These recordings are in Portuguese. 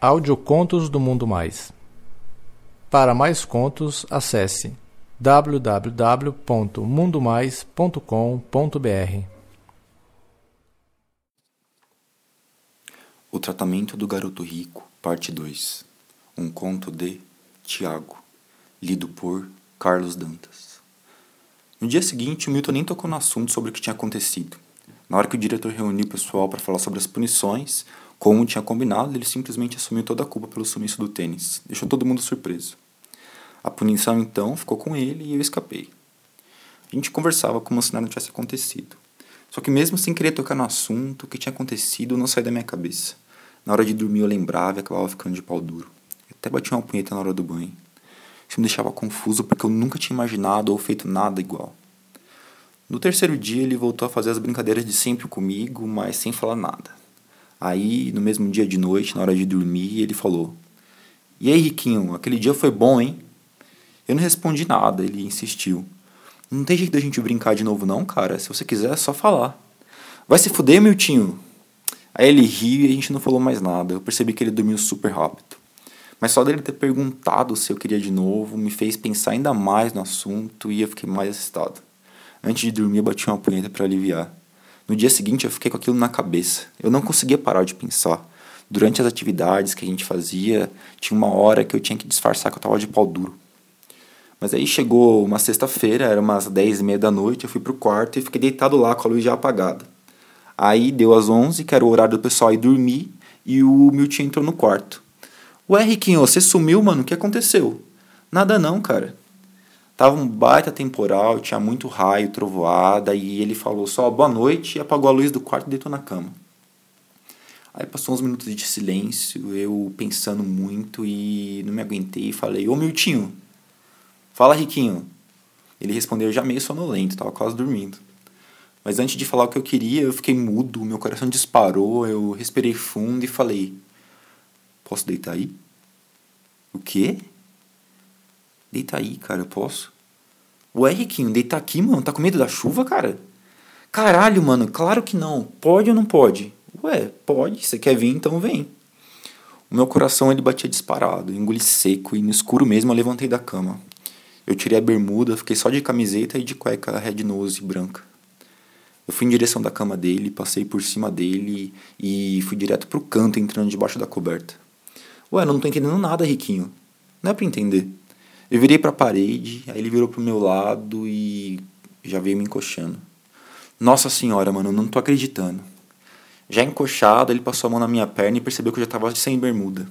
Audiocontos do Mundo Mais. Para mais contos, acesse www.mundomais.com.br. O tratamento do garoto rico, parte 2. Um conto de Tiago, lido por Carlos Dantas. No dia seguinte, o Milton nem tocou no assunto sobre o que tinha acontecido. Na hora que o diretor reuniu o pessoal para falar sobre as punições, como tinha combinado, ele simplesmente assumiu toda a culpa pelo sumiço do tênis. Deixou todo mundo surpreso. A punição, então, ficou com ele e eu escapei. A gente conversava como se nada tivesse acontecido. Só que mesmo sem querer tocar no assunto, o que tinha acontecido não saía da minha cabeça. Na hora de dormir eu lembrava e acabava ficando de pau duro. Eu até bati uma punheta na hora do banho. Isso me deixava confuso porque eu nunca tinha imaginado ou feito nada igual. No terceiro dia ele voltou a fazer as brincadeiras de sempre comigo, mas sem falar nada. Aí, no mesmo dia de noite, na hora de dormir, ele falou: E aí, Riquinho, aquele dia foi bom, hein? Eu não respondi nada, ele insistiu. Não tem jeito da gente brincar de novo, não, cara. Se você quiser, é só falar. Vai se fuder, Miltinho. Aí ele riu e a gente não falou mais nada. Eu percebi que ele dormiu super rápido. Mas só dele ter perguntado se eu queria de novo me fez pensar ainda mais no assunto e eu fiquei mais assustado. Antes de dormir, eu bati uma punheta para aliviar. No dia seguinte eu fiquei com aquilo na cabeça. Eu não conseguia parar de pensar. Durante as atividades que a gente fazia, tinha uma hora que eu tinha que disfarçar que eu tava de pau duro. Mas aí chegou uma sexta-feira, era umas 10 e meia da noite, eu fui pro quarto e fiquei deitado lá com a luz já apagada. Aí deu às 11, que era o horário do pessoal ir dormir, e o Milton entrou no quarto. Ué, Riquinho, você sumiu, mano? O que aconteceu? Nada não, cara. Tava um baita temporal, tinha muito raio, trovoada, e ele falou só boa noite e apagou a luz do quarto e deitou na cama. Aí passou uns minutos de silêncio, eu pensando muito e não me aguentei e falei: Ô Miltinho, fala Riquinho. Ele respondeu já meio sonolento, tava quase dormindo. Mas antes de falar o que eu queria, eu fiquei mudo, meu coração disparou, eu respirei fundo e falei: Posso deitar aí? O quê? Deita aí, cara, eu posso? Ué, Riquinho, deita aqui, mano. Tá com medo da chuva, cara? Caralho, mano, claro que não. Pode ou não pode? Ué, pode. Você quer vir, então vem. O meu coração ele batia disparado, engoli seco e no escuro mesmo eu levantei da cama. Eu tirei a bermuda, fiquei só de camiseta e de cueca red nose branca. Eu fui em direção da cama dele, passei por cima dele e fui direto pro canto entrando debaixo da coberta. Ué, não tô entendendo nada, Riquinho. Não é pra entender. Eu virei para a parede, aí ele virou pro meu lado e já veio me encoxando. Nossa senhora, mano, eu não tô acreditando. Já encoxado, ele passou a mão na minha perna e percebeu que eu já tava sem bermuda.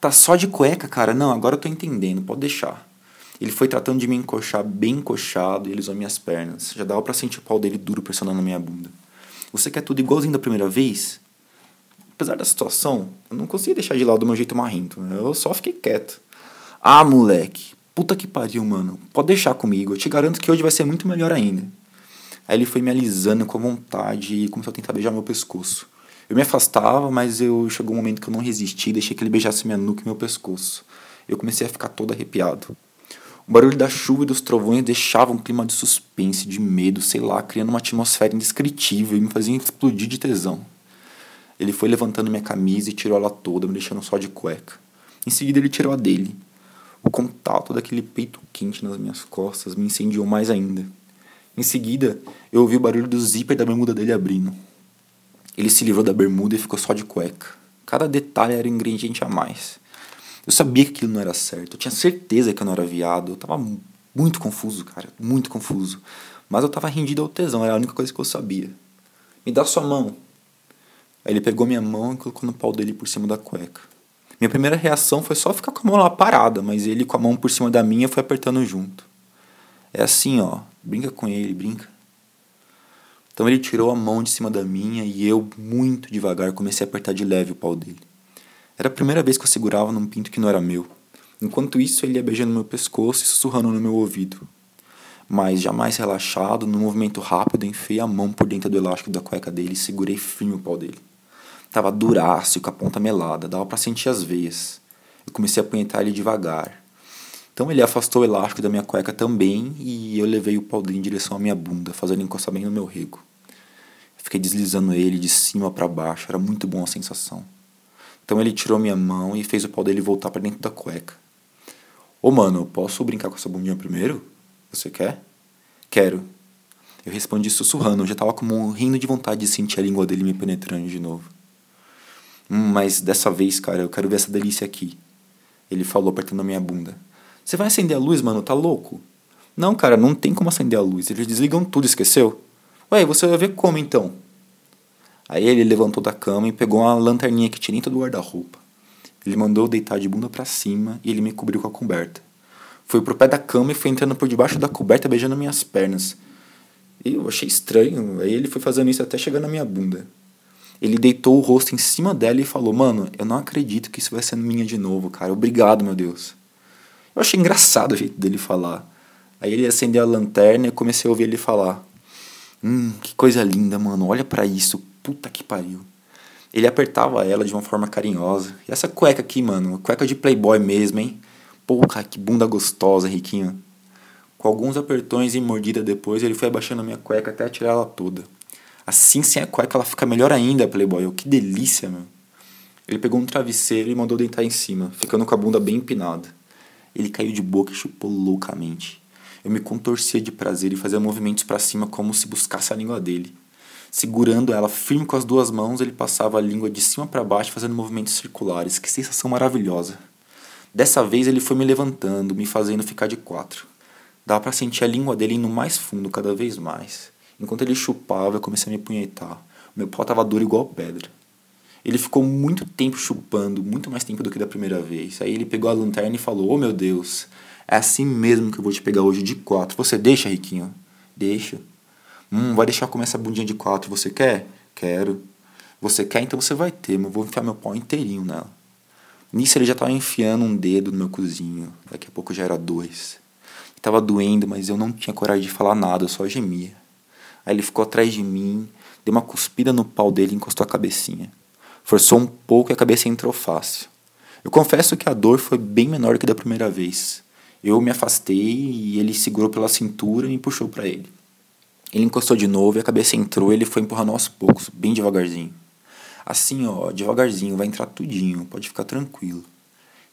Tá só de cueca, cara? Não, agora eu tô entendendo, pode deixar. Ele foi tratando de me encoxar bem encoxado e ele usou minhas pernas. Já dava para sentir o pau dele duro pressionando na minha bunda. Você quer tudo igualzinho da primeira vez? Apesar da situação, eu não consegui deixar de lado o meu jeito marrento. Né? Eu só fiquei quieto. Ah, moleque, Puta que pariu, mano. Pode deixar comigo. Eu te garanto que hoje vai ser muito melhor ainda. Aí ele foi me alisando com vontade e começou a tentar beijar meu pescoço. Eu me afastava, mas eu chegou um momento que eu não resisti, deixei que ele beijasse minha nuca e meu pescoço. Eu comecei a ficar todo arrepiado. O barulho da chuva e dos trovões deixava um clima de suspense, de medo, sei lá, criando uma atmosfera indescritível e me fazia explodir de tesão. Ele foi levantando minha camisa e tirou ela toda, me deixando só de cueca. Em seguida ele tirou a dele. O contato daquele peito quente nas minhas costas me incendiou mais ainda. Em seguida, eu ouvi o barulho do zíper da bermuda dele abrindo. Ele se livrou da bermuda e ficou só de cueca. Cada detalhe era um ingrediente a mais. Eu sabia que aquilo não era certo. Eu tinha certeza que eu não era viado. Eu tava muito confuso, cara. Muito confuso. Mas eu tava rendido ao tesão. Era a única coisa que eu sabia. Me dá sua mão. Aí ele pegou minha mão e colocou no pau dele por cima da cueca. Minha primeira reação foi só ficar com a mão lá parada, mas ele com a mão por cima da minha foi apertando junto. É assim, ó. Brinca com ele, brinca. Então ele tirou a mão de cima da minha e eu, muito devagar, comecei a apertar de leve o pau dele. Era a primeira vez que eu segurava num pinto que não era meu. Enquanto isso, ele ia beijando meu pescoço e sussurrando no meu ouvido. Mas, jamais relaxado, num movimento rápido, enfiei a mão por dentro do elástico da cueca dele e segurei firme o pau dele. Tava duraço com a ponta melada, dava para sentir as veias. Eu comecei a apunhetar ele devagar. Então ele afastou o elástico da minha cueca também e eu levei o pau dele em direção à minha bunda, fazendo encostar bem no meu rego. fiquei deslizando ele de cima para baixo, era muito bom a sensação. Então ele tirou minha mão e fez o pau dele voltar para dentro da cueca. Ô mano, posso brincar com essa bundinha primeiro? Você quer? Quero. Eu respondi sussurrando, já tava como rindo de vontade de sentir a língua dele me penetrando de novo. Hum, mas dessa vez, cara, eu quero ver essa delícia aqui. Ele falou apertando a minha bunda. Você vai acender a luz, mano? Tá louco? Não, cara, não tem como acender a luz. Eles desligam tudo, esqueceu? Ué, você vai ver como então? Aí ele levantou da cama e pegou uma lanterninha que tinha dentro do guarda-roupa. Ele mandou eu deitar de bunda para cima e ele me cobriu com a coberta. Foi pro pé da cama e foi entrando por debaixo da coberta beijando minhas pernas. E eu achei estranho. Aí ele foi fazendo isso até chegar na minha bunda. Ele deitou o rosto em cima dela e falou: Mano, eu não acredito que isso vai ser minha de novo, cara. Obrigado, meu Deus. Eu achei engraçado o jeito dele falar. Aí ele acendeu a lanterna e comecei a ouvir ele falar: Hum, que coisa linda, mano. Olha para isso. Puta que pariu. Ele apertava ela de uma forma carinhosa. E essa cueca aqui, mano, cueca de playboy mesmo, hein? Porra, que bunda gostosa, riquinho. Com alguns apertões e mordida depois, ele foi abaixando a minha cueca até tirar ela toda. Assim, sem a cueca, ela fica melhor ainda, Playboy. que delícia, meu. Ele pegou um travesseiro e mandou deitar em cima, ficando com a bunda bem empinada. Ele caiu de boca e chupou loucamente. Eu me contorcia de prazer e fazia movimentos para cima como se buscasse a língua dele. Segurando ela firme com as duas mãos, ele passava a língua de cima para baixo, fazendo movimentos circulares. Que sensação maravilhosa! Dessa vez ele foi me levantando, me fazendo ficar de quatro. Dava para sentir a língua dele indo mais fundo cada vez mais. Enquanto ele chupava, eu comecei a me punhetar. Meu pau tava duro igual pedra. Ele ficou muito tempo chupando, muito mais tempo do que da primeira vez. Aí ele pegou a lanterna e falou: Oh meu Deus, é assim mesmo que eu vou te pegar hoje de quatro. Você deixa, Riquinho? Deixa. Hum, vai deixar comer essa bundinha de quatro. Você quer? Quero. Você quer? Então você vai ter, mas eu vou enfiar meu pau inteirinho nela. Nisso ele já tava enfiando um dedo no meu cozinho. Daqui a pouco já era dois. Tava doendo, mas eu não tinha coragem de falar nada, eu só gemia. Aí ele ficou atrás de mim, deu uma cuspida no pau dele e encostou a cabecinha. Forçou um pouco e a cabeça entrou fácil. Eu confesso que a dor foi bem menor que da primeira vez. Eu me afastei e ele segurou pela cintura e me puxou para ele. Ele encostou de novo e a cabeça entrou e ele foi empurrando aos poucos, bem devagarzinho. Assim, ó, devagarzinho, vai entrar tudinho, pode ficar tranquilo.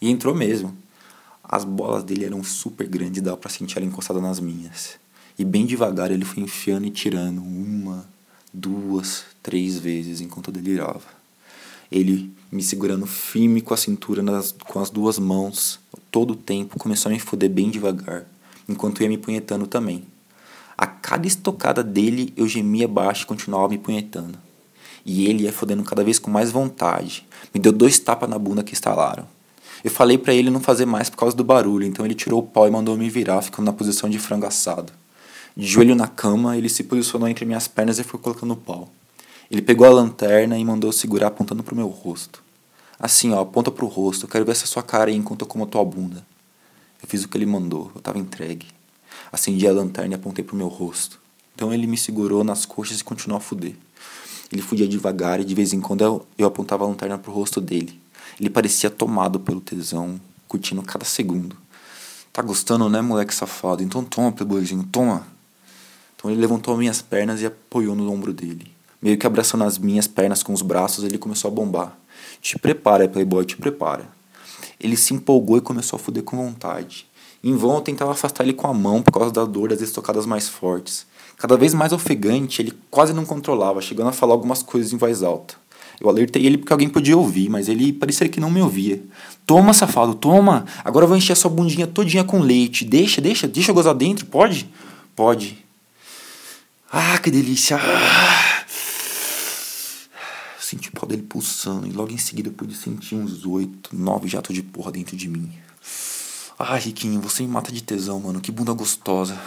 E entrou mesmo. As bolas dele eram super grandes, dava para sentir ela encostada nas minhas. E bem devagar ele foi enfiando e tirando uma, duas, três vezes enquanto eu delirava. Ele me segurando firme com a cintura nas, com as duas mãos, todo o tempo, começou a me foder bem devagar, enquanto ia me punhetando também. A cada estocada dele eu gemia baixo e continuava me punhetando. E ele ia fodendo cada vez com mais vontade. Me deu dois tapas na bunda que estalaram. Eu falei para ele não fazer mais por causa do barulho, então ele tirou o pau e mandou me virar, ficando na posição de frango assado. De joelho na cama, ele se posicionou entre minhas pernas e foi colocando o pau. Ele pegou a lanterna e mandou segurar apontando pro meu rosto. Assim, ó, aponta pro rosto, eu quero ver essa sua cara aí enquanto eu como a tua bunda. Eu fiz o que ele mandou, eu tava entregue. Acendi a lanterna e apontei pro meu rosto. Então ele me segurou nas coxas e continuou a fuder. Ele fudia devagar e de vez em quando eu, eu apontava a lanterna pro rosto dele. Ele parecia tomado pelo tesão, curtindo cada segundo. Tá gostando, né, moleque safado? Então toma, playboyzinho, toma. Então ele levantou minhas pernas e apoiou no ombro dele. Meio que abraçando as minhas pernas com os braços, ele começou a bombar. Te prepara, playboy, te prepara. Ele se empolgou e começou a fuder com vontade. Em vão eu tentava afastar ele com a mão por causa da dor das estocadas mais fortes. Cada vez mais ofegante, ele quase não controlava, chegando a falar algumas coisas em voz alta. Eu alertei ele porque alguém podia ouvir, mas ele parecia que não me ouvia. Toma, safado, toma! Agora eu vou encher a sua bundinha todinha com leite. Deixa, deixa, deixa eu gozar dentro, pode? Pode. Ah, que delícia! Ah. Senti o pau dele pulsando e logo em seguida eu pude sentir uns oito, nove jatos de porra dentro de mim. Ah, Riquinho, você me mata de tesão, mano. Que bunda gostosa.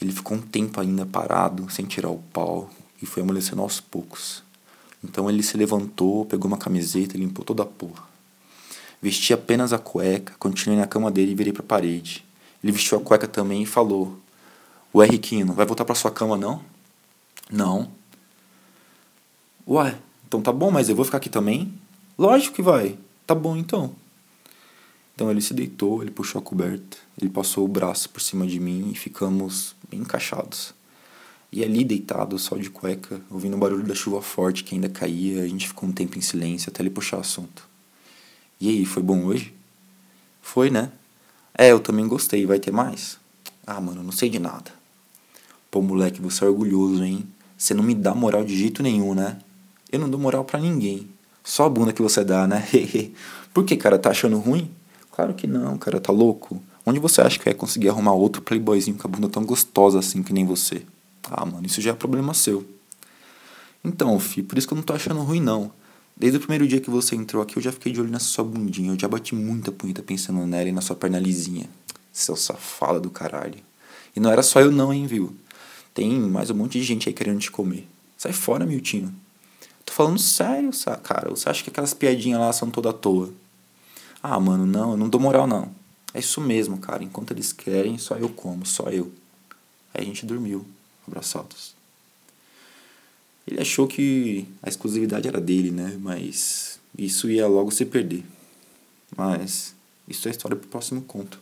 Ele ficou um tempo ainda parado, sem tirar o pau, e foi amolecendo aos poucos. Então ele se levantou, pegou uma camiseta e limpou toda a porra. Vesti apenas a cueca, continuei na cama dele e virei para a parede. Ele vestiu a cueca também e falou: Ué, Riquinho, vai voltar para sua cama não? Não. Ué, então tá bom, mas eu vou ficar aqui também? Lógico que vai. Tá bom então. Então ele se deitou, ele puxou a coberta, ele passou o braço por cima de mim e ficamos bem encaixados. E ali deitado, só de cueca, ouvindo o barulho da chuva forte que ainda caía, a gente ficou um tempo em silêncio até ele puxar o assunto. E aí, foi bom hoje? Foi, né? É, eu também gostei. Vai ter mais? Ah, mano, não sei de nada. Pô, moleque, você é orgulhoso, hein? Você não me dá moral de jeito nenhum, né? Eu não dou moral para ninguém. Só a bunda que você dá, né? Por que, cara? Tá achando ruim? Claro que não, cara. Tá louco? Onde você acha que vai conseguir arrumar outro playboyzinho com a bunda tão gostosa assim que nem você? Ah, mano, isso já é problema seu. Então, fi, por isso que eu não tô achando ruim, não. Desde o primeiro dia que você entrou aqui, eu já fiquei de olho nessa sua bundinha. Eu já bati muita punheta pensando nela e na sua perna lisinha. Seu safado do caralho. E não era só eu não, hein, viu? Tem mais um monte de gente aí querendo te comer. Sai fora, Miltinho. Tô falando sério, cara. Você acha que aquelas piadinhas lá são toda à toa? Ah, mano, não, eu não dou moral, não. É isso mesmo, cara. Enquanto eles querem, só eu como, só eu. Aí a gente dormiu, abraçados. Ele achou que a exclusividade era dele, né? Mas isso ia logo se perder. Mas isso é história pro próximo conto.